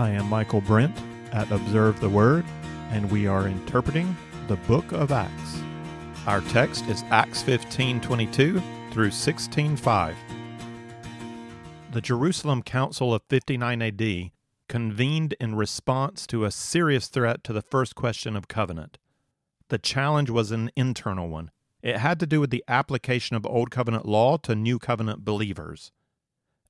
I am Michael Brent at Observe the Word, and we are interpreting the book of Acts. Our text is Acts 15:22 through 16:5. The Jerusalem Council of 59 AD convened in response to a serious threat to the first question of covenant. The challenge was an internal one. It had to do with the application of Old Covenant law to New Covenant believers.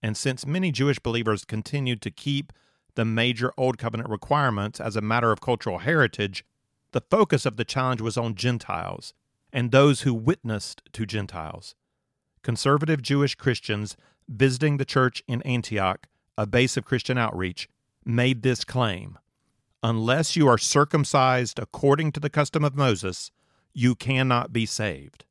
And since many Jewish believers continued to keep the major Old Covenant requirements as a matter of cultural heritage, the focus of the challenge was on Gentiles and those who witnessed to Gentiles. Conservative Jewish Christians visiting the church in Antioch, a base of Christian outreach, made this claim Unless you are circumcised according to the custom of Moses, you cannot be saved.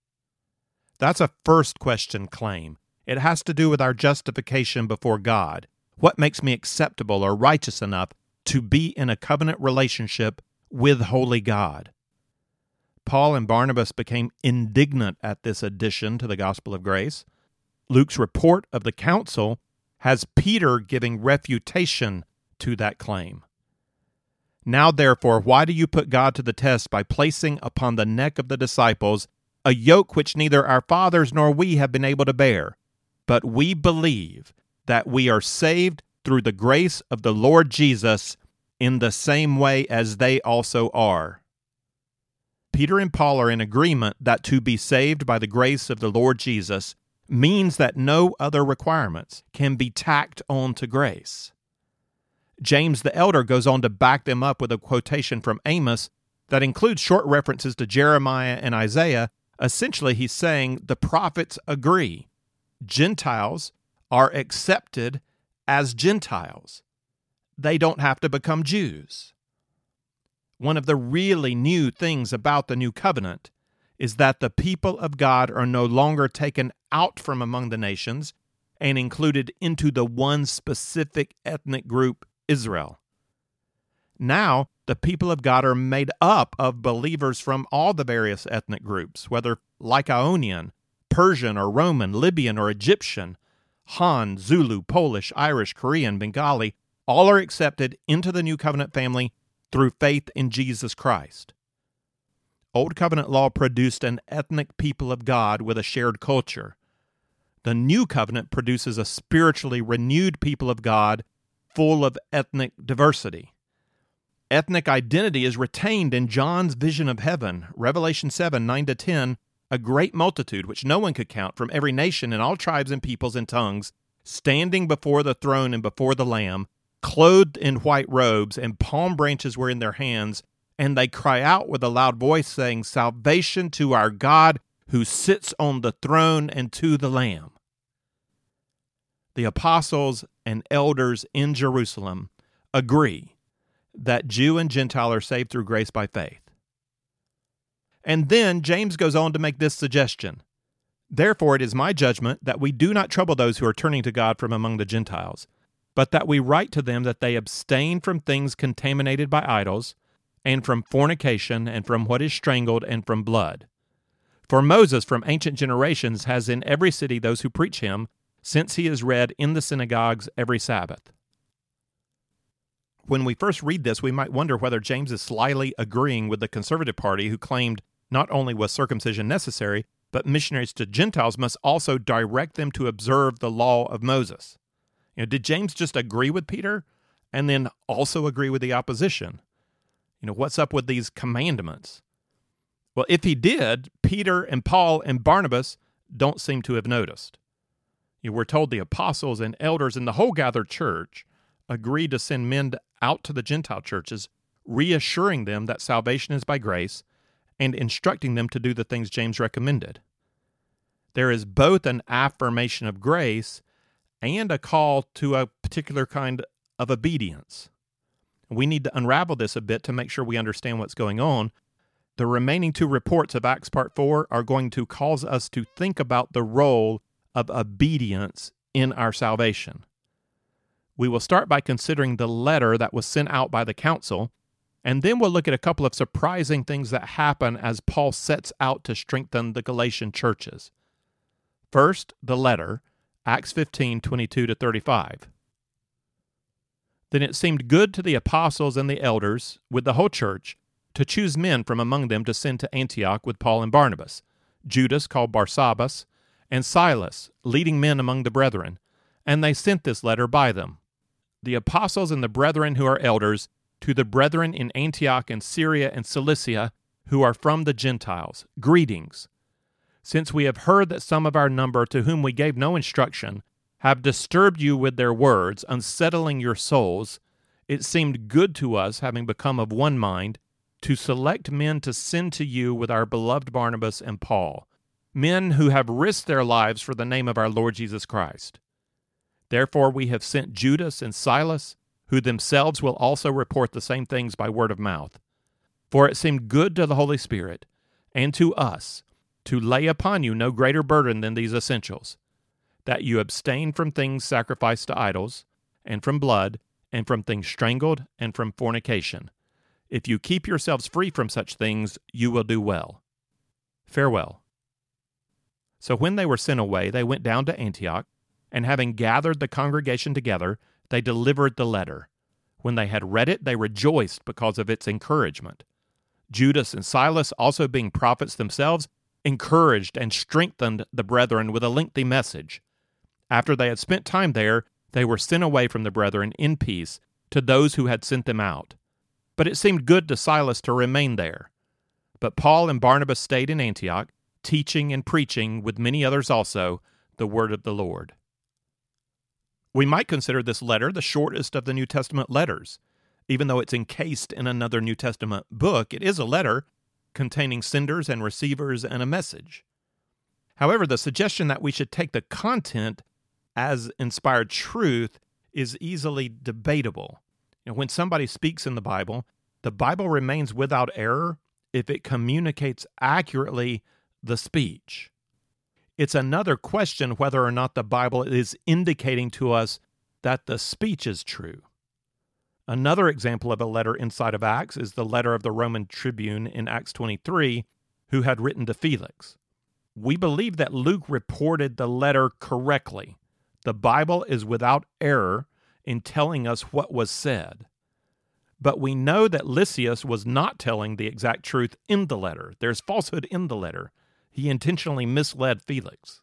That's a first question claim. It has to do with our justification before God. What makes me acceptable or righteous enough to be in a covenant relationship with holy God? Paul and Barnabas became indignant at this addition to the gospel of grace. Luke's report of the council has Peter giving refutation to that claim. Now, therefore, why do you put God to the test by placing upon the neck of the disciples a yoke which neither our fathers nor we have been able to bear? But we believe that we are saved through the grace of the Lord Jesus in the same way as they also are. Peter and Paul are in agreement that to be saved by the grace of the Lord Jesus means that no other requirements can be tacked on to grace. James the elder goes on to back them up with a quotation from Amos that includes short references to Jeremiah and Isaiah. Essentially, he's saying the prophets agree. Gentiles are accepted as Gentiles, they don't have to become Jews. One of the really new things about the new covenant is that the people of God are no longer taken out from among the nations and included into the one specific ethnic group Israel. Now, the people of God are made up of believers from all the various ethnic groups, whether Lycaonian, Persian or Roman, Libyan or Egyptian, Han, Zulu, Polish, Irish, Korean, Bengali, all are accepted into the new covenant family through faith in Jesus Christ. Old covenant law produced an ethnic people of God with a shared culture. The new covenant produces a spiritually renewed people of God full of ethnic diversity. Ethnic identity is retained in John's vision of heaven, Revelation 7 9 to 10. A great multitude, which no one could count, from every nation and all tribes and peoples and tongues, standing before the throne and before the Lamb, clothed in white robes, and palm branches were in their hands. And they cry out with a loud voice, saying, Salvation to our God who sits on the throne and to the Lamb the apostles and elders in Jerusalem agree that Jew and Gentile are saved through grace by faith. And then James goes on to make this suggestion Therefore, it is my judgment that we do not trouble those who are turning to God from among the Gentiles, but that we write to them that they abstain from things contaminated by idols, and from fornication, and from what is strangled, and from blood. For Moses from ancient generations has in every city those who preach him, since he is read in the synagogues every Sabbath. When we first read this, we might wonder whether James is slyly agreeing with the conservative party who claimed not only was circumcision necessary, but missionaries to Gentiles must also direct them to observe the law of Moses. You know, did James just agree with Peter and then also agree with the opposition? You know, what's up with these commandments? Well, if he did, Peter and Paul and Barnabas don't seem to have noticed. You know, we're told the apostles and elders and the whole gathered church agreed to send men out to the Gentile churches, reassuring them that salvation is by grace and instructing them to do the things James recommended. There is both an affirmation of grace and a call to a particular kind of obedience. We need to unravel this a bit to make sure we understand what's going on. The remaining two reports of Acts Part 4 are going to cause us to think about the role of obedience in our salvation. We will start by considering the letter that was sent out by the council, and then we'll look at a couple of surprising things that happen as Paul sets out to strengthen the Galatian churches. First, the letter, Acts 15 22 to 35. Then it seemed good to the apostles and the elders, with the whole church, to choose men from among them to send to Antioch with Paul and Barnabas, Judas called Barsabbas, and Silas, leading men among the brethren, and they sent this letter by them. The apostles and the brethren who are elders, to the brethren in Antioch and Syria and Cilicia, who are from the Gentiles, greetings. Since we have heard that some of our number, to whom we gave no instruction, have disturbed you with their words, unsettling your souls, it seemed good to us, having become of one mind, to select men to send to you with our beloved Barnabas and Paul, men who have risked their lives for the name of our Lord Jesus Christ. Therefore, we have sent Judas and Silas, who themselves will also report the same things by word of mouth. For it seemed good to the Holy Spirit and to us to lay upon you no greater burden than these essentials that you abstain from things sacrificed to idols, and from blood, and from things strangled, and from fornication. If you keep yourselves free from such things, you will do well. Farewell. So when they were sent away, they went down to Antioch, and having gathered the congregation together, they delivered the letter. When they had read it, they rejoiced because of its encouragement. Judas and Silas, also being prophets themselves, encouraged and strengthened the brethren with a lengthy message. After they had spent time there, they were sent away from the brethren in peace to those who had sent them out. But it seemed good to Silas to remain there. But Paul and Barnabas stayed in Antioch, teaching and preaching, with many others also, the word of the Lord. We might consider this letter the shortest of the New Testament letters. Even though it's encased in another New Testament book, it is a letter containing senders and receivers and a message. However, the suggestion that we should take the content as inspired truth is easily debatable. You know, when somebody speaks in the Bible, the Bible remains without error if it communicates accurately the speech. It's another question whether or not the Bible is indicating to us that the speech is true. Another example of a letter inside of Acts is the letter of the Roman tribune in Acts 23 who had written to Felix. We believe that Luke reported the letter correctly. The Bible is without error in telling us what was said. But we know that Lysias was not telling the exact truth in the letter. There's falsehood in the letter. He intentionally misled Felix.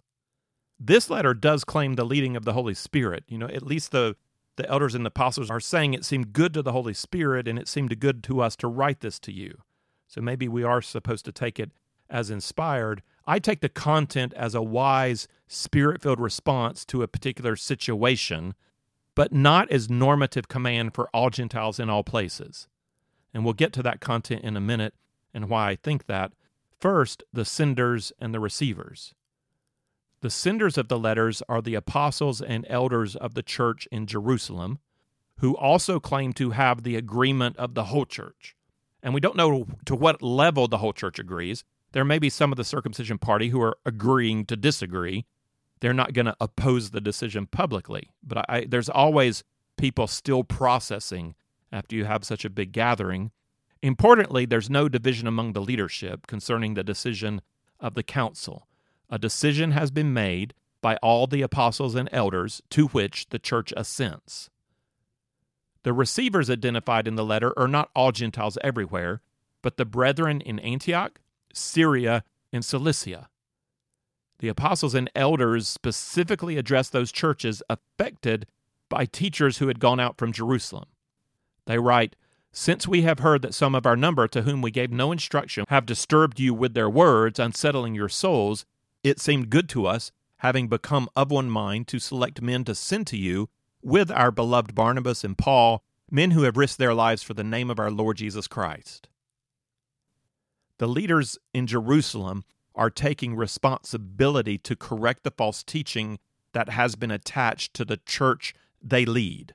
This letter does claim the leading of the Holy Spirit. You know, at least the, the elders and the apostles are saying it seemed good to the Holy Spirit and it seemed good to us to write this to you. So maybe we are supposed to take it as inspired. I take the content as a wise, spirit filled response to a particular situation, but not as normative command for all Gentiles in all places. And we'll get to that content in a minute and why I think that. First, the senders and the receivers. The senders of the letters are the apostles and elders of the church in Jerusalem, who also claim to have the agreement of the whole church. And we don't know to what level the whole church agrees. There may be some of the circumcision party who are agreeing to disagree. They're not going to oppose the decision publicly, but I, there's always people still processing after you have such a big gathering. Importantly, there's no division among the leadership concerning the decision of the council. A decision has been made by all the apostles and elders to which the church assents. The receivers identified in the letter are not all Gentiles everywhere, but the brethren in Antioch, Syria, and Cilicia. The apostles and elders specifically addressed those churches affected by teachers who had gone out from Jerusalem. They write, Since we have heard that some of our number, to whom we gave no instruction, have disturbed you with their words, unsettling your souls, it seemed good to us, having become of one mind, to select men to send to you with our beloved Barnabas and Paul, men who have risked their lives for the name of our Lord Jesus Christ. The leaders in Jerusalem are taking responsibility to correct the false teaching that has been attached to the church they lead.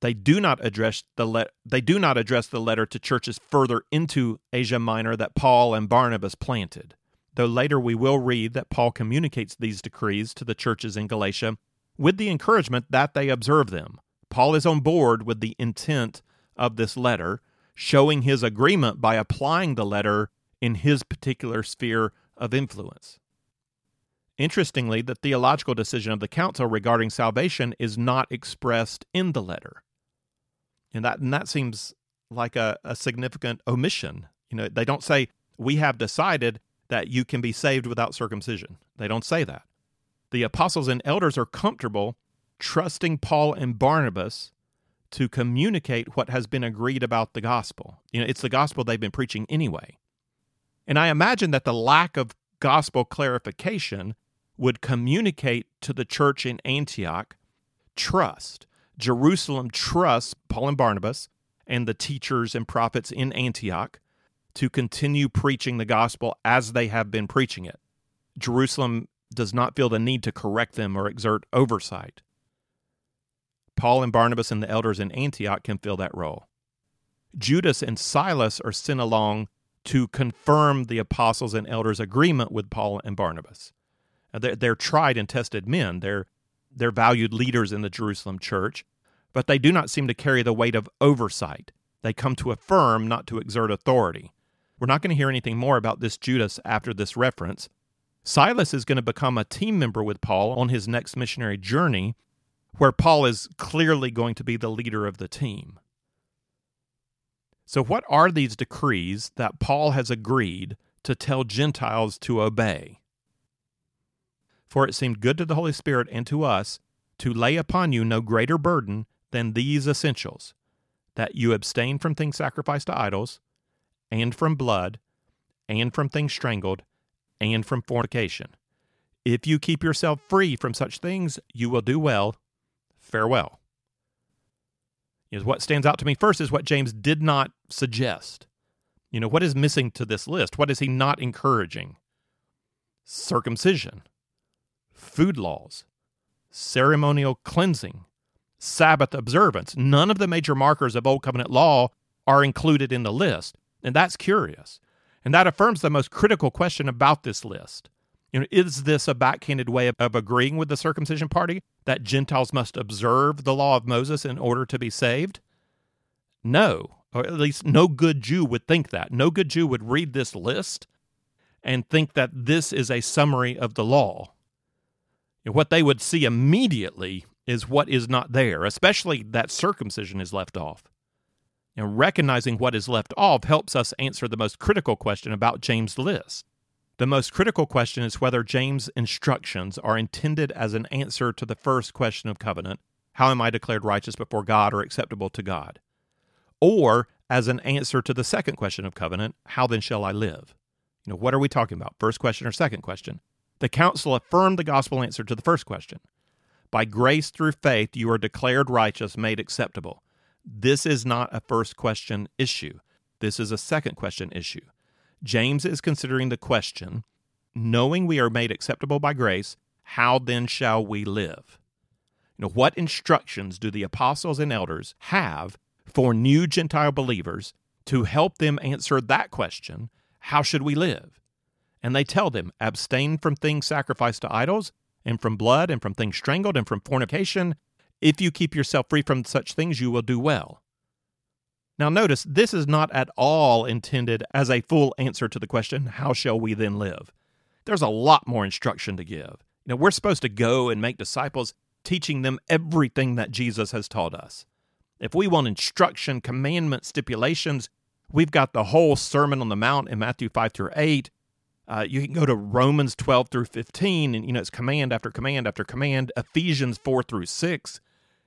They do not address the le- they do not address the letter to churches further into Asia Minor that Paul and Barnabas planted. Though later we will read that Paul communicates these decrees to the churches in Galatia with the encouragement that they observe them. Paul is on board with the intent of this letter showing his agreement by applying the letter in his particular sphere of influence. Interestingly, the theological decision of the council regarding salvation is not expressed in the letter. And that and that seems like a, a significant omission. You know, they don't say, We have decided that you can be saved without circumcision. They don't say that. The apostles and elders are comfortable trusting Paul and Barnabas to communicate what has been agreed about the gospel. You know, it's the gospel they've been preaching anyway. And I imagine that the lack of gospel clarification would communicate to the church in Antioch trust. Jerusalem trusts Paul and Barnabas and the teachers and prophets in Antioch to continue preaching the gospel as they have been preaching it. Jerusalem does not feel the need to correct them or exert oversight. Paul and Barnabas and the elders in Antioch can fill that role. Judas and Silas are sent along to confirm the apostles and elders' agreement with Paul and Barnabas. They're, tried and tested men. They're, they're valued leaders in the Jerusalem church, but they do not seem to carry the weight of oversight. They come to affirm, not to exert authority. We're not going to hear anything more about this Judas after this reference. Silas is going to become a team member with Paul on his next missionary journey, where Paul is clearly going to be the leader of the team. So, what are these decrees that Paul has agreed to tell Gentiles to obey? For it seemed good to the Holy Spirit and to us to lay upon you no greater burden than these essentials that you abstain from things sacrificed to idols, and from blood, and from things strangled, and from fornication. If you keep yourself free from such things, you will do well. Farewell. Know, what stands out to me first is what James did not suggest. You know, what is missing to this list? What is he not encouraging? Circumcision, food laws, ceremonial cleansing, Sabbath observance. None of the major markers of Old Covenant law are included in the list. And that's curious. And that affirms the most critical question about this list. You know, is this a backhanded way of, of, agreeing with the circumcision party that Gentiles must observe the law of Moses in order to be saved? No, or at least no good Jew would think that. No good Jew would read this list and think that this is a summary of the law. And what they would see immediately is what is not there, especially that circumcision is left off. And recognizing what is left off helps us answer the most critical question about James' list. The most critical question is whether James' instructions are intended as an answer to the first question of covenant how am I declared righteous before God or acceptable to God? Or as an answer to the second question of covenant how then shall I live? You know, what are we talking about? First question or second question? The council affirmed the gospel answer to the first question. By grace through faith, you are declared righteous, made acceptable. This is not a first question issue. This is a second question issue. James is considering the question knowing we are made acceptable by grace, how then shall we live? Know, what instructions do the apostles and elders have for new Gentile believers to help them answer that question how should we live? And they tell them abstain from things sacrificed to idols, and from blood, and from things strangled, and from fornication, if you keep yourself free from such things, you will do well. Now, notice this is not at all intended as a full answer to the question, How shall we then live? There's a lot more instruction to give. You know, we're supposed to go and make disciples, teaching them everything that Jesus has taught us. If we want instruction, commandment, stipulations, we've got the whole Sermon on the Mount in Matthew 5 through 8. Uh, you can go to Romans 12 through 15, and you know it's command after command after command. Ephesians 4 through 6.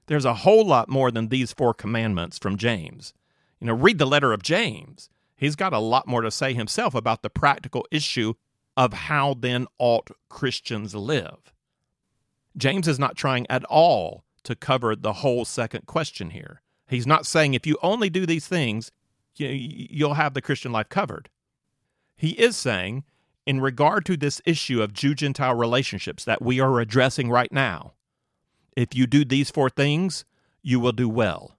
There's a whole lot more than these four commandments from James. You know, read the letter of James. He's got a lot more to say himself about the practical issue of how then ought Christians live. James is not trying at all to cover the whole second question here. He's not saying if you only do these things, you'll have the Christian life covered. He is saying, in regard to this issue of Jew Gentile relationships that we are addressing right now, if you do these four things, you will do well.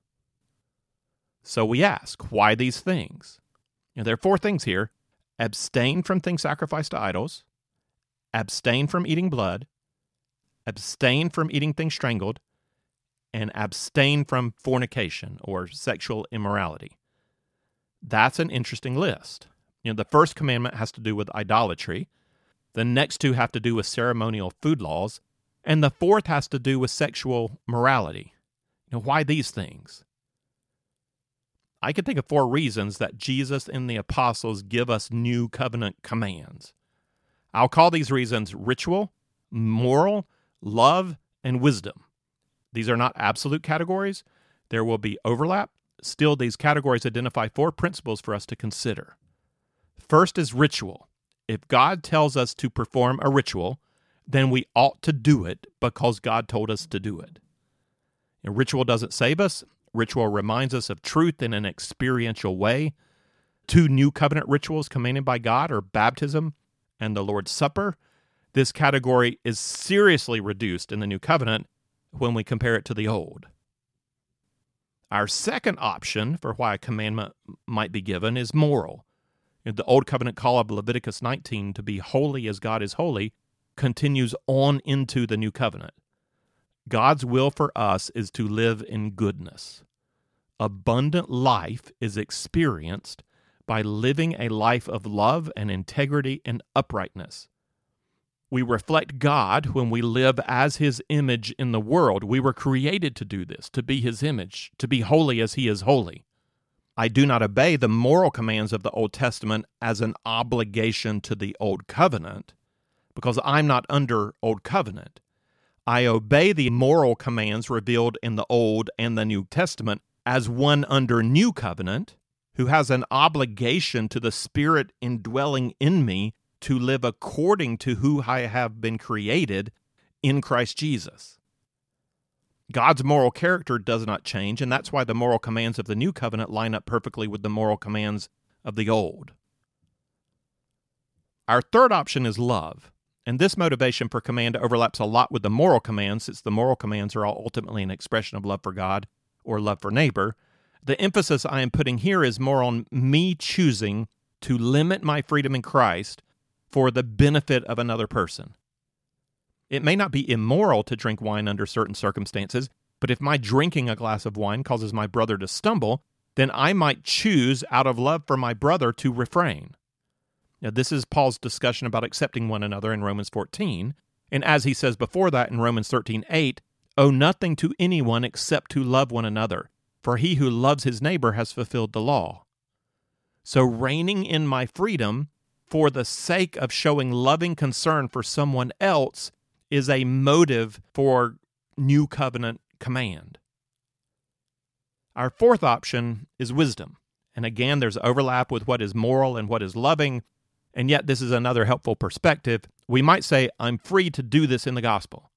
So we ask, why these things? There are four things here abstain from things sacrificed to idols, abstain from eating blood, abstain from eating things strangled, and abstain from fornication or sexual immorality. That's an interesting list. You know, the first commandment has to do with idolatry. The next two have to do with ceremonial food laws, and the fourth has to do with sexual morality. You know, why these things? I can think of four reasons that Jesus and the apostles give us new covenant commands. I'll call these reasons ritual, moral, love, and wisdom. These are not absolute categories. There will be overlap. Still, these categories identify four principles for us to consider. First is ritual. If God tells us to perform a ritual, then we ought to do it because God told us to do it. And ritual doesn't save us, ritual reminds us of truth in an experiential way. Two new covenant rituals commanded by God are baptism and the Lord's Supper. This category is seriously reduced in the new covenant when we compare it to the old. Our second option for why a commandment might be given is moral. The Old Covenant call of Leviticus 19 to be holy as God is holy continues on into the New Covenant. God's will for us is to live in goodness. Abundant life is experienced by living a life of love and integrity and uprightness. We reflect God when we live as His image in the world. We were created to do this, to be His image, to be holy as He is holy. I do not obey the moral commands of the Old Testament as an obligation to the Old Covenant, because I'm not under Old Covenant. I obey the moral commands revealed in the Old and the New Testament as one under New Covenant who has an obligation to the Spirit indwelling in me to live according to who I have been created in Christ Jesus. God's moral character does not change, and that's why the moral commands of the New Covenant line up perfectly with the moral commands of the Old. Our third option is love. And this motivation for command overlaps a lot with the moral commands, since the moral commands are all ultimately an expression of love for God or love for neighbor. The emphasis I am putting here is more on me choosing to limit my freedom in Christ for the benefit of another person. It may not be immoral to drink wine under certain circumstances, but if my drinking a glass of wine causes my brother to stumble, then I might choose out of love for my brother to refrain. Now, this is Paul's discussion about accepting one another in Romans 14. And as he says before that in Romans 13 8, owe nothing to anyone except to love one another, for he who loves his neighbor has fulfilled the law. So, reining in my freedom for the sake of showing loving concern for someone else is a motive for new covenant command. Our fourth option is wisdom. And again, there's overlap with what is moral and what is loving. And yet, this is another helpful perspective. We might say, I'm free to do this in the gospel,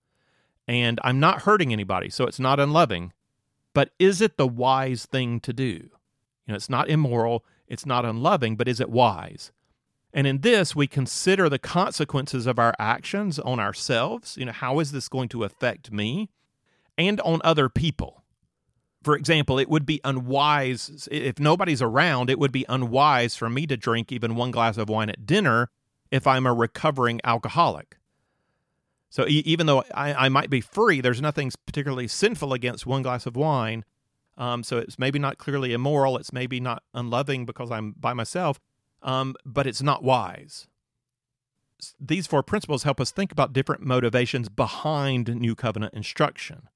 and I'm not hurting anybody, so it's not unloving. But is it the wise thing to do? You know, it's not immoral, it's not unloving, but is it wise? And in this, we consider the consequences of our actions on ourselves. You know, how is this going to affect me and on other people? for example, it would be unwise if nobody's around, it would be unwise for me to drink even one glass of wine at dinner if I'm a recovering alcoholic. So e- even though I, I, might be free, there's nothing particularly sinful against one glass of wine. Um, so it's maybe not clearly immoral. It's maybe not unloving because I'm by myself, um, but it's not wise. These four principles help us think about different motivations behind New Covenant instruction.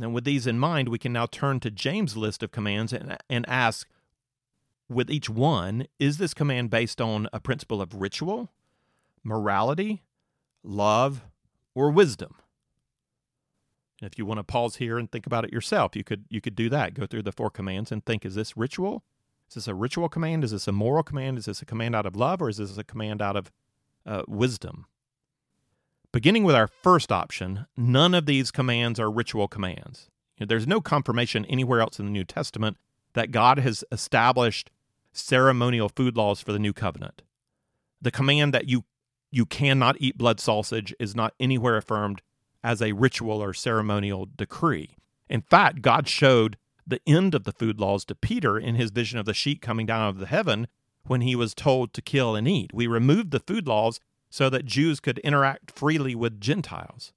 And with these in mind, we can now turn to James' list of commands and, and ask with each one, is this command based on a principle of ritual, morality, love, or wisdom? if you want to pause here and think about it yourself, you could you could do that. Go through the four commands and think: Is this ritual? Is this a ritual command? Is this a moral command? Is this a command out of love, or is this a command out of uh, wisdom? Beginning with our first option, none of these commands are ritual commands. There's no confirmation anywhere else in the New Testament that God has established ceremonial food laws for the new covenant. The command that you you cannot eat blood sausage is not anywhere affirmed as a ritual or ceremonial decree. In fact, God showed the end of the food laws to Peter in his vision of the sheet coming down out of the heaven when he was told to kill and eat. We removed the food laws so that Jews could interact freely with Gentiles.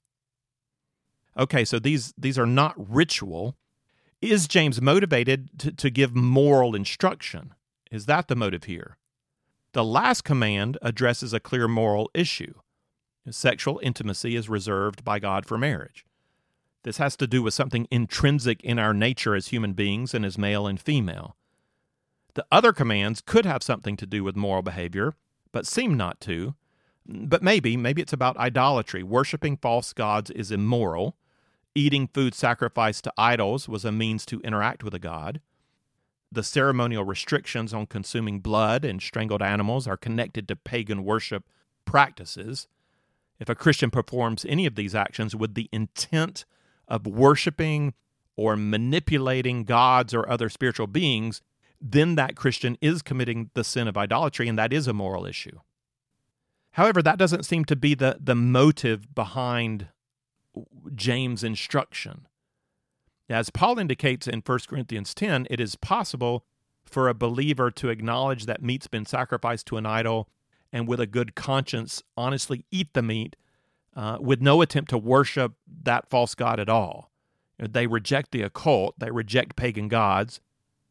Okay, so these these are not ritual. Is James motivated to, to give moral instruction? Is that the motive here? The last command addresses a clear moral issue. Sexual intimacy is reserved by God for marriage. This has to do with something intrinsic in our nature as human beings and as male and female. The other commands could have something to do with moral behavior, but seem not to. But maybe, maybe it's about idolatry. Worshipping false gods is immoral. Eating food sacrificed to idols was a means to interact with a god. The ceremonial restrictions on consuming blood and strangled animals are connected to pagan worship practices. If a Christian performs any of these actions with the intent of worshiping or manipulating gods or other spiritual beings, then that Christian is committing the sin of idolatry, and that is a moral issue. However, that doesn't seem to be the, the motive behind James' instruction. As Paul indicates in 1 Corinthians 10, it is possible for a believer to acknowledge that meat's been sacrificed to an idol and with a good conscience honestly eat the meat uh, with no attempt to worship that false god at all. They reject the occult, they reject pagan gods,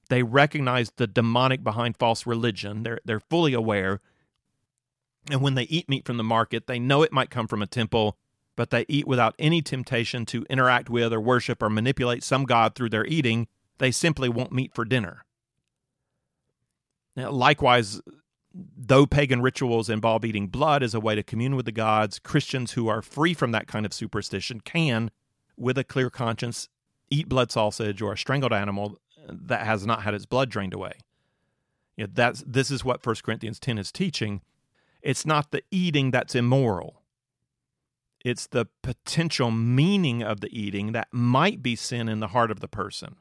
they recognize the demonic behind false religion. They're, they're fully aware. And when they eat meat from the market, they know it might come from a temple, but they eat without any temptation to interact with or worship or manipulate some god through their eating. They simply want meat for dinner. Now, likewise, though pagan rituals involve eating blood as a way to commune with the gods, Christians who are free from that kind of superstition can, with a clear conscience, eat blood sausage or a strangled animal that has not had its blood drained away. You know, that's this is what 1 Corinthians 10 is teaching. It's not the eating that's immoral. It's the potential meaning of the eating that might be sin in the heart of the person.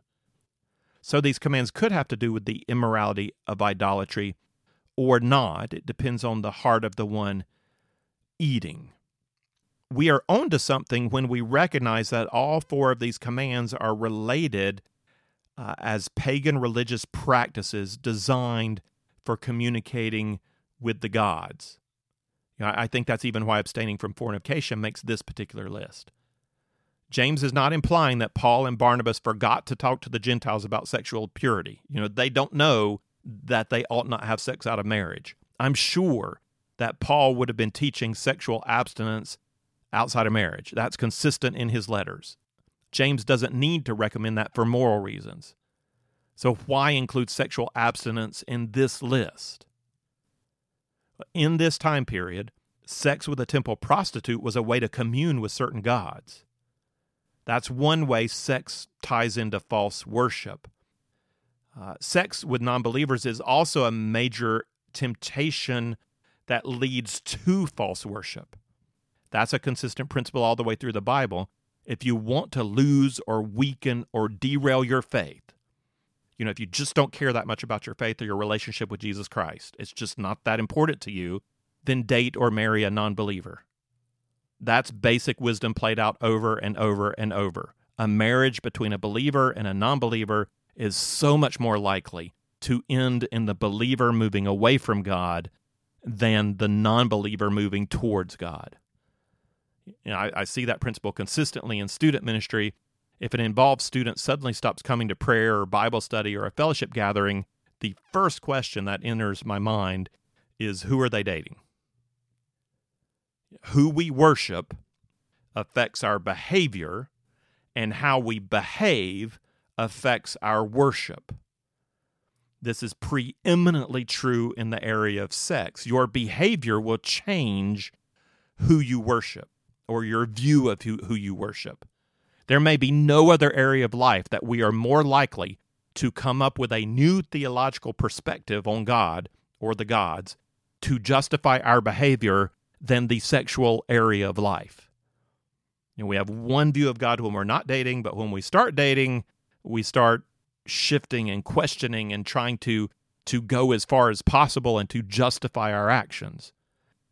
So these commands could have to do with the immorality of idolatry or not. It depends on the heart of the one eating. We are onto something when we recognize that all four of these commands are related uh, as pagan religious practices designed for communicating with the gods. You know, I think that's even why abstaining from fornication makes this particular list. James is not implying that Paul and Barnabas forgot to talk to the Gentiles about sexual purity. You know, they don't know that they ought not have sex out of marriage. I'm sure that Paul would have been teaching sexual abstinence outside of marriage. That's consistent in his letters. James doesn't need to recommend that for moral reasons. So, why include sexual abstinence in this list? In this time period, sex with a temple prostitute was a way to commune with certain gods. That's one way sex ties into false worship. Uh, sex with non believers is also a major temptation that leads to false worship. That's a consistent principle all the way through the Bible if you want to lose or weaken or derail your faith, you know, if you just don't care that much about your faith or your relationship with Jesus Christ, it's just not that important to you, then date or marry a non believer. That's basic wisdom played out over and over and over. A marriage between a believer and a non believer is so much more likely to end in the believer moving away from God than the non believer moving towards God. You know, I, I see that principle consistently in student ministry. If an involved student suddenly stops coming to prayer or Bible study or a fellowship gathering, the first question that enters my mind is who are they dating? Who we worship affects our behavior, and how we behave affects our worship. This is preeminently true in the area of sex. Your behavior will change who you worship or your view of who, who you worship. There may be no other area of life that we are more likely to come up with a new theological perspective on God or the gods to justify our behavior than the sexual area of life. And we have one view of God when we're not dating, but when we start dating, we start shifting and questioning and trying to to go as far as possible and to justify our actions.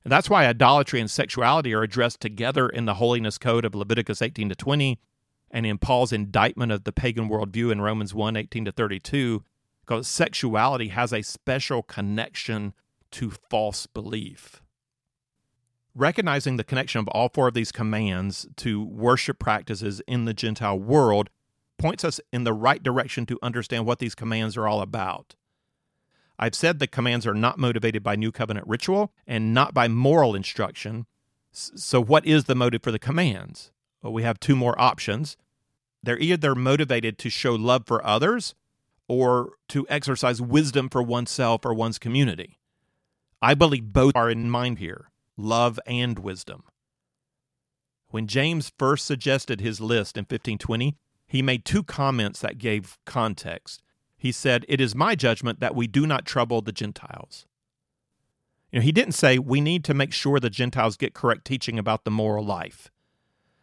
And that's why idolatry and sexuality are addressed together in the holiness code of Leviticus 18 to 20 and in Paul's indictment of the pagan worldview in Romans 1 18 to 32, because sexuality has a special connection to false belief. Recognizing the connection of all four of these commands to worship practices in the Gentile world points us in the right direction to understand what these commands are all about. I've said the commands are not motivated by New Covenant ritual and not by moral instruction. So, what is the motive for the commands? Well, we have two more options. They're either motivated to show love for others or to exercise wisdom for oneself or one's community. I believe both are in mind here love and wisdom. When James first suggested his list in 1520, he made two comments that gave context. He said, It is my judgment that we do not trouble the Gentiles. You know, he didn't say we need to make sure the Gentiles get correct teaching about the moral life.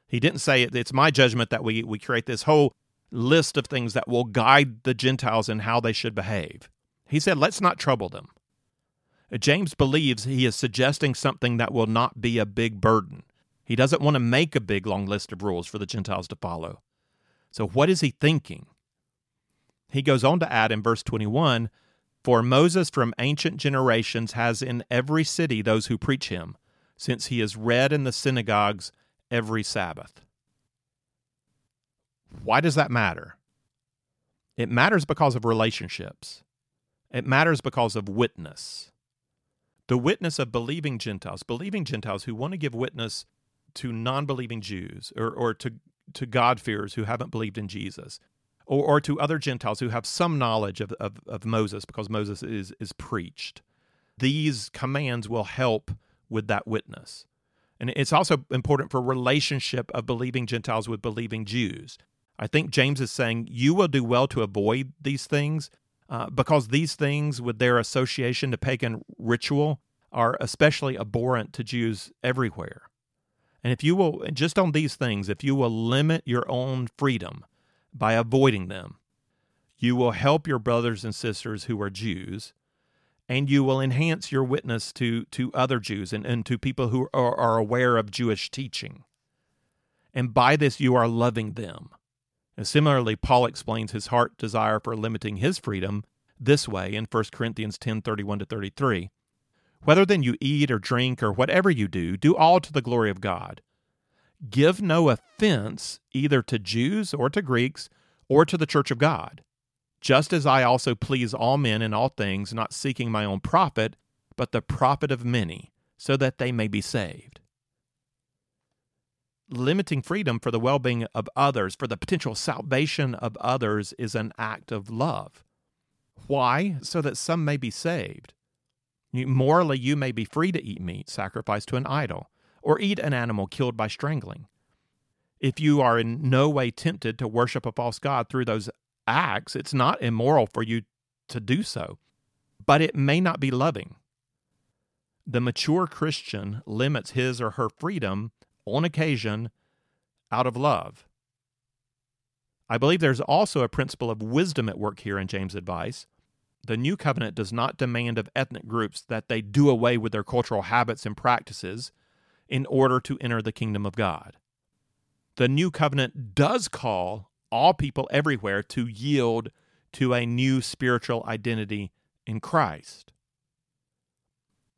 He didn't say it's my judgment that we, we create this whole list of things that will guide the Gentiles in how they should behave. He said, let's not trouble them. James believes he is suggesting something that will not be a big burden. He doesn't want to make a big long list of rules for the Gentiles to follow. So, what is he thinking? He goes on to add in verse 21 For Moses from ancient generations has in every city those who preach him, since he is read in the synagogues every Sabbath. Why does that matter? It matters because of relationships. It matters because of witness. The witness of believing Gentiles, believing Gentiles who want to give witness to non believing Jews or, or to, to God-fearers who haven't believed in Jesus, or, or to other Gentiles who have some knowledge of, of, of Moses because Moses is, is preached. These commands will help with that witness. And it's also important for relationship of believing Gentiles with believing Jews. I think James is saying you will do well to avoid these things uh, because these things, with their association to pagan ritual, are especially abhorrent to Jews everywhere. And if you will, just on these things, if you will limit your own freedom by avoiding them, you will help your brothers and sisters who are Jews and you will enhance your witness to, to other Jews and, and to people who are, are aware of Jewish teaching. And by this, you are loving them. And similarly, Paul explains his heart desire for limiting his freedom this way in 1 Corinthians 10 31 to 33. Whether then you eat or drink or whatever you do, do all to the glory of God. Give no offense either to Jews or to Greeks or to the church of God just as I also please all men in all things, not seeking my own profit, but the profit of many, so that they may be saved. Limiting freedom for the well being of others, for the potential salvation of others, is an act of love. Why? So that some may be saved. Morally, you may be free to eat meat sacrificed to an idol, or eat an animal killed by strangling. If you are in no way tempted to worship a false God through those acts, it's not immoral for you to do so, but it may not be loving. The mature Christian limits his or her freedom on occasion out of love. I believe there's also a principle of wisdom at work here in James' advice. The new covenant does not demand of ethnic groups that they do away with their cultural habits and practices in order to enter the kingdom of God. The new covenant does call all people everywhere to yield to a new spiritual identity in Christ.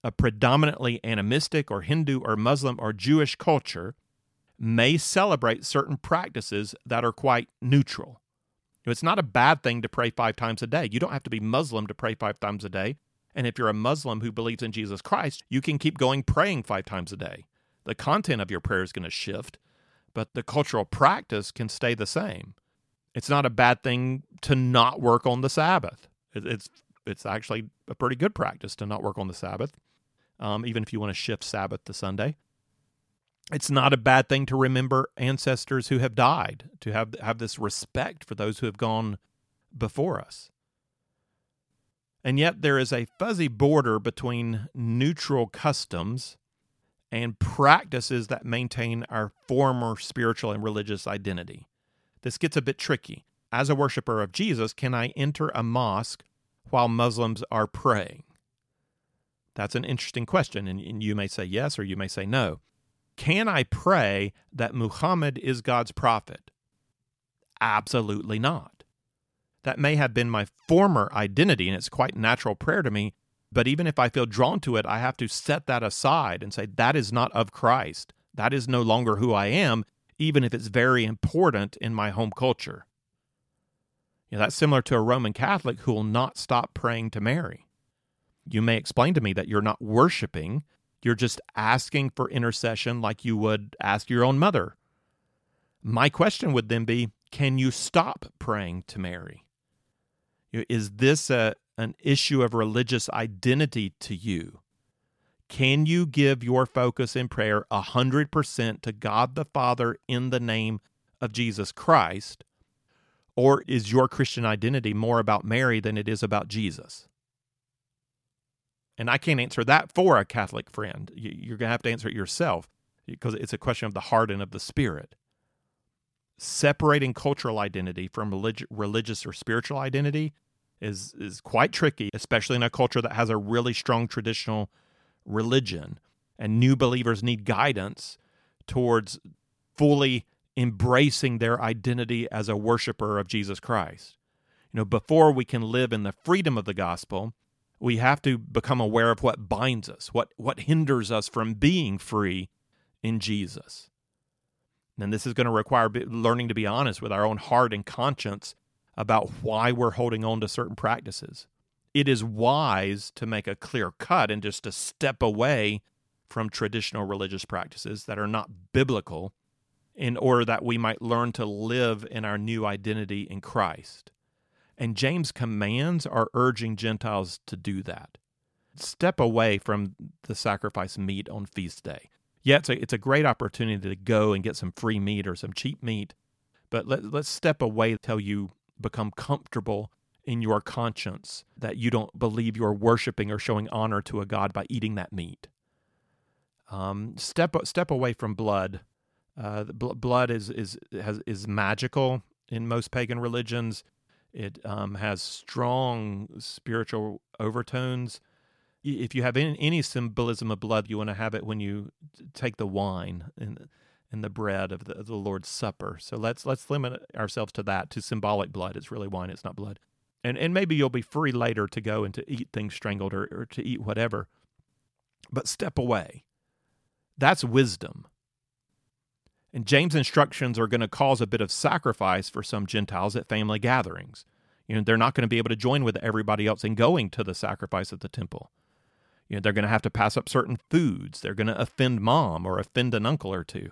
A predominantly animistic or Hindu or Muslim or Jewish culture may celebrate certain practices that are quite neutral. It's not a bad thing to pray five times a day. You don't have to be Muslim to pray five times a day. And if you're a Muslim who believes in Jesus Christ, you can keep going praying five times a day. The content of your prayer is going to shift, but the cultural practice can stay the same. It's not a bad thing to not work on the Sabbath. It's it's actually a pretty good practice to not work on the Sabbath, um, even if you want to shift Sabbath to Sunday. It's not a bad thing to remember ancestors who have died, to have have this respect for those who have gone before us. And yet there is a fuzzy border between neutral customs and practices that maintain our former spiritual and religious identity. This gets a bit tricky. As a worshiper of Jesus, can I enter a mosque while Muslims are praying? That's an interesting question, and you may say yes or you may say no. Can I pray that Muhammad is God's prophet? Absolutely not. That may have been my former identity, and it's quite natural prayer to me, but even if I feel drawn to it, I have to set that aside and say, that is not of Christ. That is no longer who I am, even if it's very important in my home culture. You know, that's similar to a Roman Catholic who will not stop praying to Mary. You may explain to me that you're not worshiping, you're just asking for intercession like you would ask your own mother. My question would then be Can you stop praying to Mary? Is this a, an issue of religious identity to you? Can you give your focus in prayer 100% to God the Father in the name of Jesus Christ? Or is your Christian identity more about Mary than it is about Jesus? And I can't answer that for a Catholic friend. You're going to have to answer it yourself because it's a question of the heart and of the spirit. Separating cultural identity from relig- religious or spiritual identity is is quite tricky, especially in a culture that has a really strong traditional religion. And new believers need guidance towards fully embracing their identity as a worshiper of Jesus Christ. You know, before we can live in the freedom of the gospel, we have to become aware of what binds us, what what hinders us from being free in Jesus. And this is going to require learning to be honest with our own heart and conscience about why we're holding on to certain practices. It is wise to make a clear cut and just to step away from traditional religious practices that are not biblical in order that we might learn to live in our new identity in Christ. And James' commands are urging Gentiles to do that. Step away from the sacrifice meat on feast day. Yeah, it's a, it's a great opportunity to go and get some free meat or some cheap meat, but let, let's step away till you become comfortable in your conscience that you don't believe you're worshiping or showing honor to a God by eating that meat. Um, step step away from blood. Uh, bl- blood is is has, is magical in most pagan religions. It um, has strong spiritual overtones. If you have any, any symbolism of blood, you want to have it when you take the wine and and the bread of the, the Lord's Supper. So let's let's limit ourselves to that to symbolic blood. It's really wine. It's not blood. And and maybe you'll be free later to go and to eat things strangled or, or to eat whatever. But step away. That's wisdom. And James' instructions are going to cause a bit of sacrifice for some Gentiles at family gatherings. You know, they're not going to be able to join with everybody else in going to the sacrifice at the temple. You know, they're going to have to pass up certain foods. They're going to offend mom or offend an uncle or two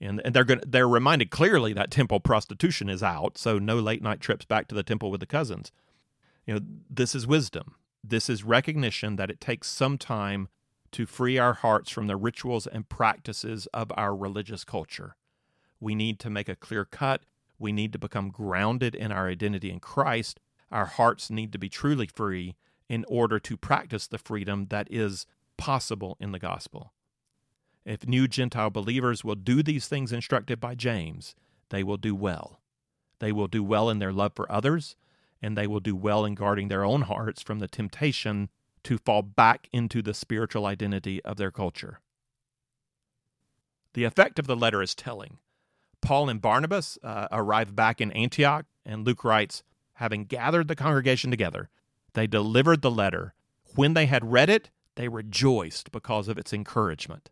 and, and they're going they're reminded clearly that temple prostitution is out, so no late night trips back to the temple with the cousins. You know, this is wisdom. This is recognition that it takes some time to free our hearts from the rituals and practices of our religious culture. We need to make a clear cut. We need to become grounded in our identity in Christ. Our hearts need to be truly free in order to practice the freedom that is possible in the gospel. If new Gentile believers will do these things instructed by James, they will do well. They will do well in their love for others, and they will do well in guarding their own hearts from the temptation to fall back into the spiritual identity of their culture. The effect of the letter is telling. Paul and Barnabas uh, arrive back in Antioch, and Luke writes, having gathered the congregation together, they delivered the letter. When they had read it, they rejoiced because of its encouragement.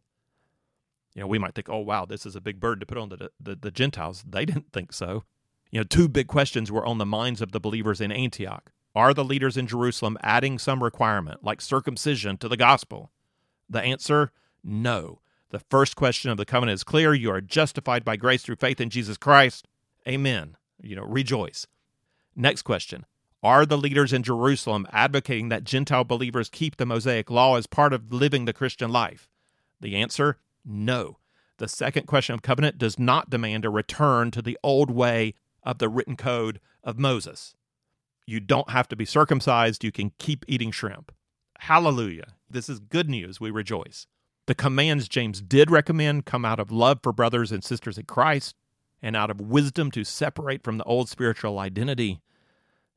You know, we might think, oh, wow, this is a big burden to put on the, the, the Gentiles. They didn't think so. You know, two big questions were on the minds of the believers in Antioch. Are the leaders in Jerusalem adding some requirement, like circumcision, to the gospel? The answer no. The first question of the covenant is clear. You are justified by grace through faith in Jesus Christ. Amen. You know, rejoice. Next question Are the leaders in Jerusalem advocating that Gentile believers keep the Mosaic law as part of living the Christian life? The answer no. The second question of covenant does not demand a return to the old way of the written code of Moses. You don't have to be circumcised, you can keep eating shrimp. Hallelujah. This is good news. We rejoice. The commands James did recommend come out of love for brothers and sisters in Christ and out of wisdom to separate from the old spiritual identity.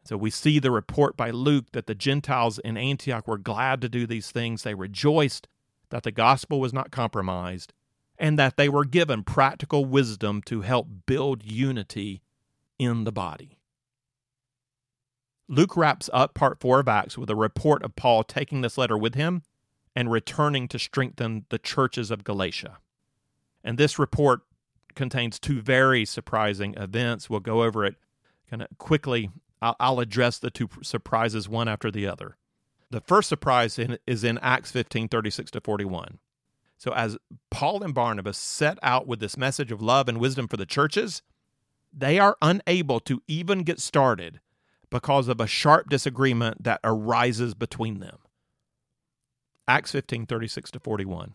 So we see the report by Luke that the Gentiles in Antioch were glad to do these things. They rejoiced that the gospel was not compromised, and that they were given practical wisdom to help build unity in the body. Luke wraps up part 4 of Acts with a report of Paul taking this letter with him and returning to strengthen the churches of Galatia. And this report contains two very surprising events. We'll go over it kind of quickly. I'll, address the two surprises one after the other. The first surprise is in Acts 15 36 to 41. So, as Paul and Barnabas set out with this message of love and wisdom for the churches, They are unable to even get started because of a sharp disagreement that arises between them. Acts 15 36 to 41.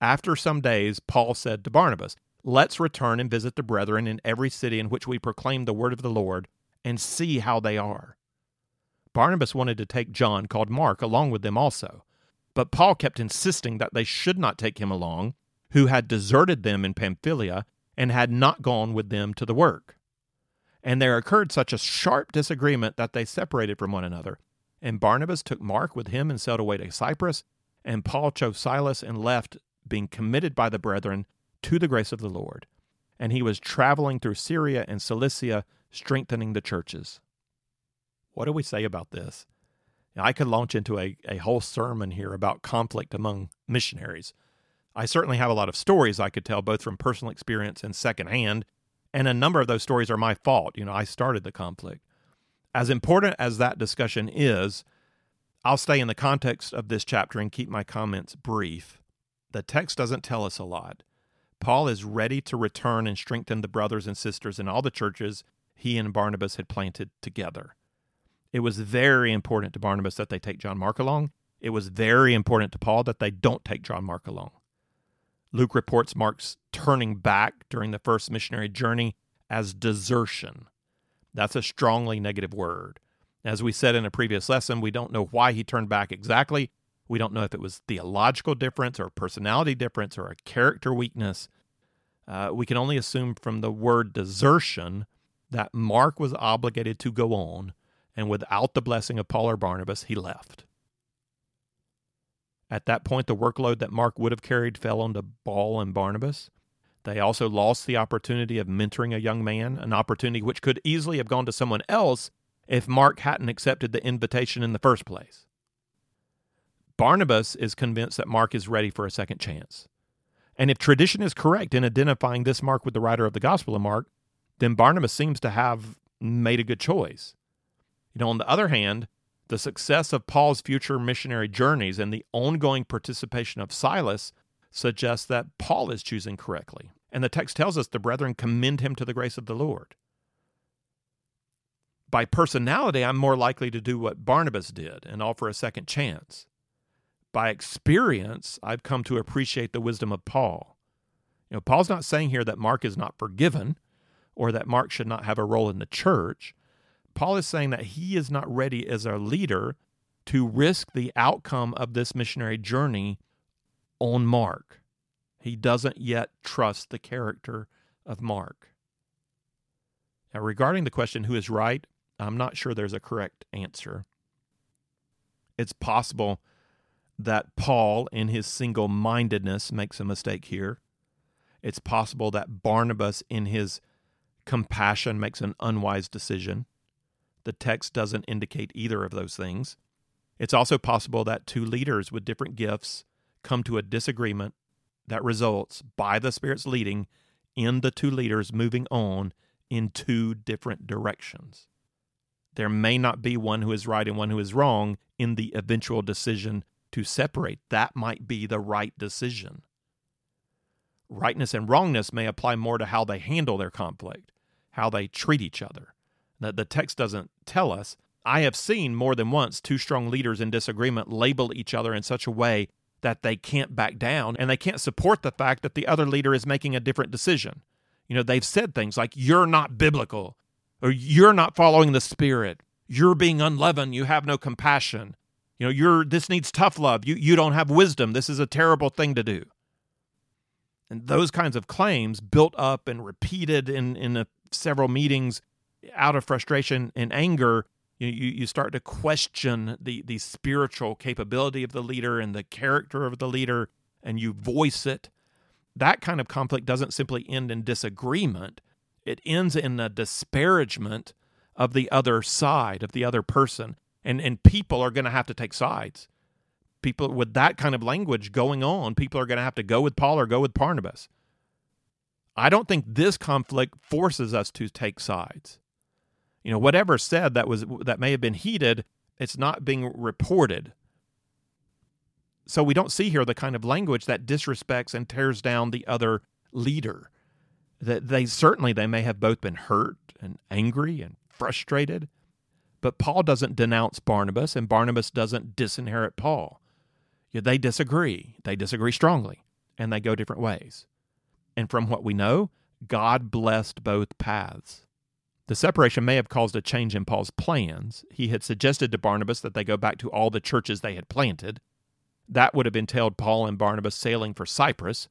After some days, Paul said to Barnabas, Let's return and visit the brethren in every city in which we proclaim the word of the Lord and see how they are. Barnabas wanted to take John, called Mark, along with them also. But Paul kept insisting that they should not take him along, who had deserted them in Pamphylia and had not gone with them to the work. And there occurred such a sharp disagreement that they separated from one another. And Barnabas took Mark with him and sailed away to Cyprus, and Paul chose Silas and left, being committed by the brethren to the grace of the Lord. And he was traveling through Syria and Cilicia, strengthening the churches. What do we say about this? I could launch into a, a whole sermon here about conflict among missionaries. I certainly have a lot of stories I could tell, both from personal experience and secondhand, and a number of those stories are my fault. You know, I started the conflict. As important as that discussion is, I'll stay in the context of this chapter and keep my comments brief. The text doesn't tell us a lot. Paul is ready to return and strengthen the brothers and sisters in all the churches he and Barnabas had planted together. It was very important to Barnabas that they take John Mark along. It was very important to Paul that they don't take John Mark along. Luke reports Mark's turning back during the first missionary journey as desertion. That's a strongly negative word. As we said in a previous lesson, we don't know why he turned back exactly. We don't know if it was theological difference or personality difference or a character weakness. Uh, we can only assume from the word desertion that Mark was obligated to go on, and without the blessing of Paul or Barnabas, he left. At that point, the workload that Mark would have carried fell onto Paul and Barnabas. They also lost the opportunity of mentoring a young man, an opportunity which could easily have gone to someone else if Mark hadn't accepted the invitation in the first place. Barnabas is convinced that Mark is ready for a second chance. And if tradition is correct in identifying this Mark with the writer of the Gospel of Mark, then Barnabas seems to have made a good choice. You know, on the other hand, the success of Paul's future missionary journeys and the ongoing participation of Silas suggests that Paul is choosing correctly. And the text tells us the brethren commend him to the grace of the Lord. By personality, I'm more likely to do what Barnabas did and offer a second chance. By experience, I've come to appreciate the wisdom of Paul. You know, Paul's not saying here that Mark is not forgiven or that Mark should not have a role in the church. Paul is saying that he is not ready as a leader to risk the outcome of this missionary journey on Mark. He doesn't yet trust the character of Mark. Now, regarding the question who is right, I'm not sure there's a correct answer. It's possible that Paul, in his single mindedness, makes a mistake here. It's possible that Barnabas, in his compassion, makes an unwise decision. The text doesn't indicate either of those things. It's also possible that two leaders with different gifts come to a disagreement that results, by the Spirit's leading, in the two leaders moving on in two different directions. There may not be one who is right and one who is wrong in the eventual decision to separate. That might be the right decision. Rightness and wrongness may apply more to how they handle their conflict, how they treat each other that the text doesn't tell us. I have seen more than once two strong leaders in disagreement label each other in such a way that they can't back down and they can't support the fact that the other leader is making a different decision. You know, they've said things like, You're not biblical, or You're not following the Spirit, You're being unleavened, you have no compassion. You know, you're this needs tough love. You you don't have wisdom. This is a terrible thing to do. And those kinds of claims built up and repeated in in a, several meetings out of frustration and anger, you, you start to question the, the spiritual capability of the leader and the character of the leader, and you voice it. That kind of conflict doesn't simply end in disagreement, it ends in a disparagement of the other side, of the other person. And, and people are going to have to take sides. People with that kind of language going on, people are going to have to go with Paul or go with Barnabas. I don't think this conflict forces us to take sides you know whatever said that was that may have been heated it's not being reported so we don't see here the kind of language that disrespects and tears down the other leader That they certainly they may have both been hurt and angry and frustrated, but Paul doesn't denounce Barnabas and Barnabas doesn't disinherit Paul. Yet They disagree. They disagree strongly and they go different ways. And from what we know, God blessed both paths. The separation may have caused a change in Paul's plans. He had suggested to Barnabas that they go back to all the churches they had planted. That would have entailed Paul and Barnabas sailing for Cyprus.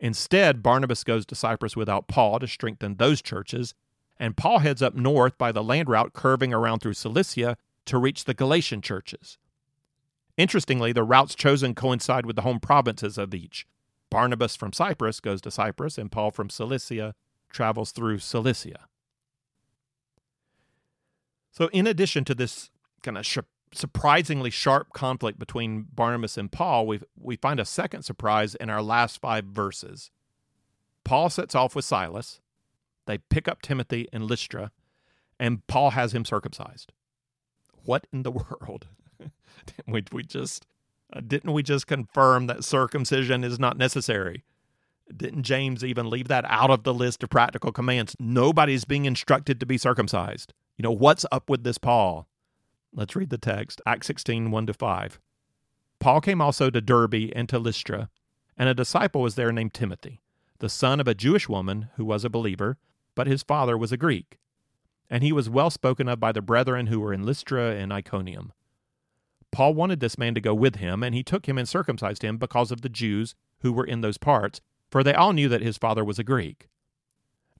Instead, Barnabas goes to Cyprus without Paul to strengthen those churches, and Paul heads up north by the land route curving around through Cilicia to reach the Galatian churches. Interestingly, the routes chosen coincide with the home provinces of each. Barnabas from Cyprus goes to Cyprus, and Paul from Cilicia travels through Cilicia. So, in addition to this kind of sh- surprisingly sharp conflict between Barnabas and Paul, we we find a second surprise in our last five verses. Paul sets off with Silas. They pick up Timothy in Lystra, and Paul has him circumcised. What in the world? Didn't we we just uh, didn't we just confirm that circumcision is not necessary? Didn't James even leave that out of the list of practical commands? Nobody's being instructed to be circumcised. You know, what's up with this Paul? Let's read the text Acts 16 1 to 5. Paul came also to Derbe and to Lystra, and a disciple was there named Timothy, the son of a Jewish woman who was a believer, but his father was a Greek. And he was well spoken of by the brethren who were in Lystra and Iconium. Paul wanted this man to go with him, and he took him and circumcised him because of the Jews who were in those parts, for they all knew that his father was a Greek.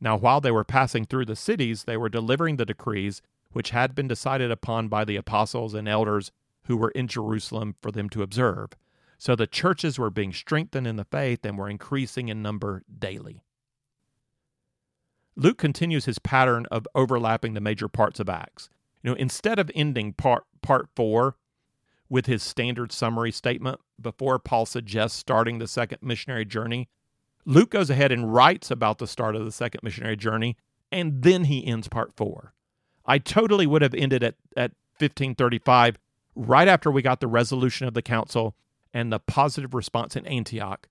Now, while they were passing through the cities, they were delivering the decrees which had been decided upon by the apostles and elders who were in Jerusalem for them to observe. So the churches were being strengthened in the faith and were increasing in number daily. Luke continues his pattern of overlapping the major parts of Acts. You know, instead of ending part part 4 with his standard summary statement before Paul suggests starting the second missionary journey, Luke goes ahead and writes about the start of the second missionary journey, and then he ends part four. I totally would have ended at, at 1535, right after we got the resolution of the council and the positive response in Antioch.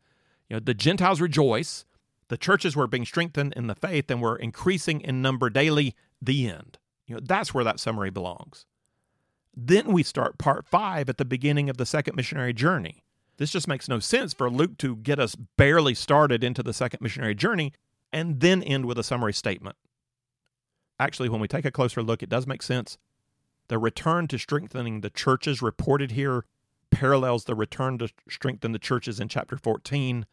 You know, the Gentiles rejoice, the churches were being strengthened in the faith and were increasing in number daily. The end. You know, that's where that summary belongs. Then we start part five at the beginning of the second missionary journey. This just makes no sense for Luke to get us barely started into the second missionary journey and then end with a summary statement. Actually, when we take a closer look, it does make sense. The return to strengthening the churches reported here parallels the return to strengthen the churches in chapter 14.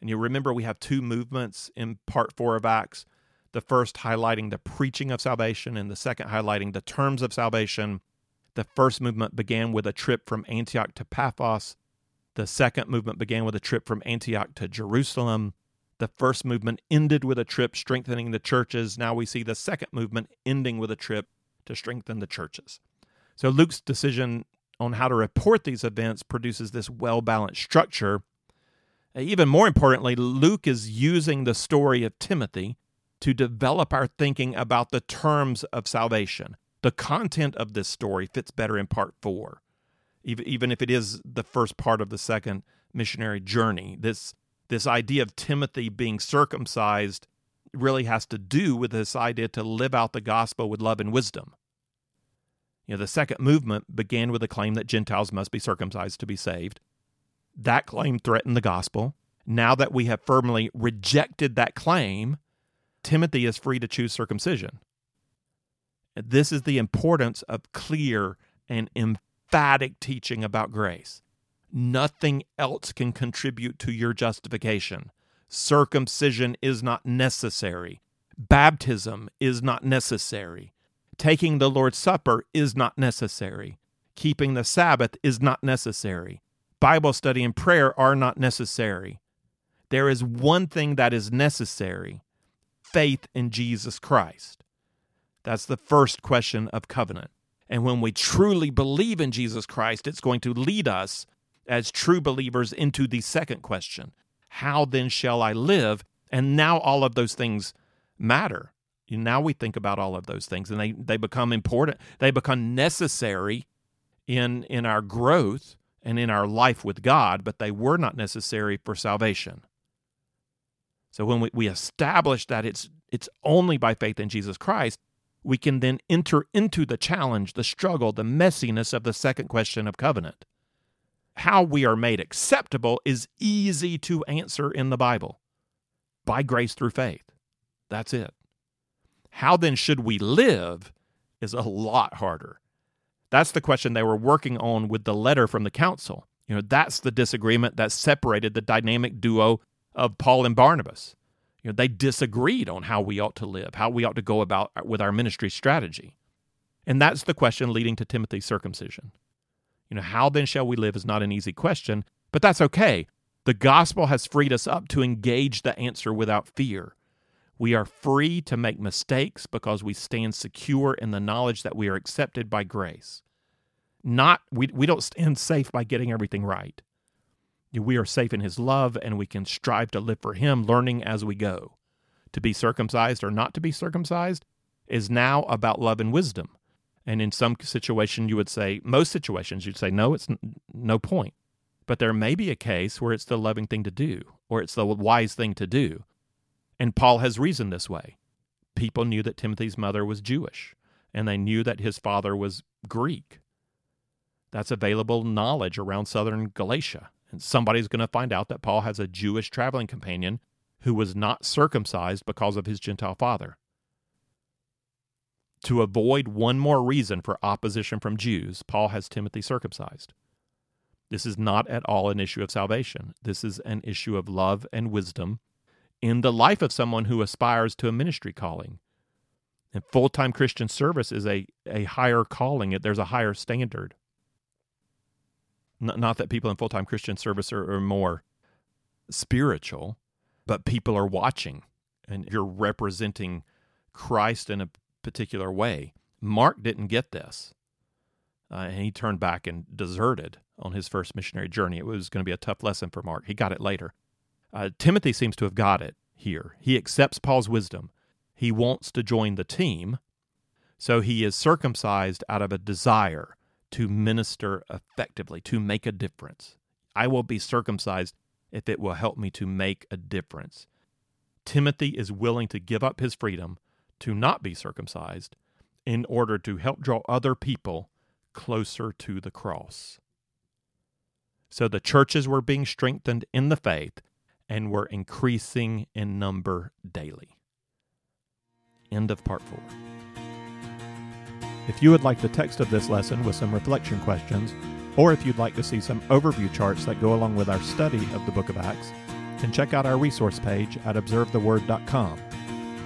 And you remember we have two movements in part four of Acts the first highlighting the preaching of salvation, and the second highlighting the terms of salvation. The first movement began with a trip from Antioch to Paphos, the second movement began with a trip from Antioch to Jerusalem. The first movement ended with a trip strengthening the churches. Now we see the second movement ending with a trip to strengthen the churches. So Luke's decision on how to report these events produces this well balanced structure. Even more importantly, Luke is using the story of Timothy to develop our thinking about the terms of salvation. The content of this story fits better in part four even if it is the first part of the second missionary journey. This this idea of Timothy being circumcised really has to do with this idea to live out the gospel with love and wisdom. You know, the second movement began with the claim that Gentiles must be circumcised to be saved. That claim threatened the gospel. Now that we have firmly rejected that claim, Timothy is free to choose circumcision. This is the importance of clear and emphatic teaching about grace. Nothing else can contribute to your justification. Circumcision is not necessary. Baptism is not necessary. Taking the Lord's Supper is not necessary. Keeping the Sabbath is not necessary. Bible study and prayer are not necessary. There is one thing that is necessary faith in Jesus Christ. That's the first question of covenant. And when we truly believe in Jesus Christ, it's going to lead us as true believers into the second question How then shall I live? And now all of those things matter. Now we think about all of those things and they, they become important. They become necessary in, in our growth and in our life with God, but they were not necessary for salvation. So when we, we establish that it's it's only by faith in Jesus Christ, we can then enter into the challenge, the struggle, the messiness of the second question of covenant. How we are made acceptable is easy to answer in the Bible by grace through faith. That's it. How then should we live is a lot harder. That's the question they were working on with the letter from the council. You know, that's the disagreement that separated the dynamic duo of Paul and Barnabas. You know, they disagreed on how we ought to live, how we ought to go about with our ministry strategy. And that's the question leading to Timothy's circumcision. You know, how then shall we live is not an easy question, but that's okay. The gospel has freed us up to engage the answer without fear. We are free to make mistakes because we stand secure in the knowledge that we are accepted by grace. Not we, we don't stand safe by getting everything right. We are safe in his love and we can strive to live for him, learning as we go. To be circumcised or not to be circumcised is now about love and wisdom. And in some situation, you would say, most situations, you'd say, no, it's n- no point. But there may be a case where it's the loving thing to do, or it's the wise thing to do. And Paul has reasoned this way. People knew that Timothy's mother was Jewish, and they knew that his father was Greek. That's available knowledge around southern Galatia. And somebody's going to find out that Paul has a Jewish traveling companion who was not circumcised because of his Gentile father. To avoid one more reason for opposition from Jews, Paul has Timothy circumcised. This is not at all an issue of salvation. This is an issue of love and wisdom in the life of someone who aspires to a ministry calling. And full time Christian service is a, a higher calling, there's a higher standard not that people in full time Christian service are, are more spiritual, but people are watching and you're representing Christ in a particular way. Mark didn't get this. Uh, and he turned back and deserted on his first missionary journey. It was going to be a tough lesson for Mark. He got it later. Uh, Timothy seems to have got it here. He accepts Paul's wisdom. He wants to join the team, so he is circumcised out of a desire to minister effectively, to make a difference. I will be circumcised if it will help me to make a difference. Timothy is willing to give up his freedom to not be circumcised in order to help draw other people closer to the cross. So the churches were being strengthened in the faith and were increasing in number daily. End of part four. If you would like the text of this lesson with some reflection questions, or if you'd like to see some overview charts that go along with our study of the book of Acts, then check out our resource page at observetheword.com.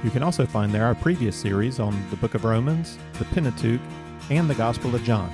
You can also find there our previous series on the book of Romans, the Pentateuch, and the Gospel of John.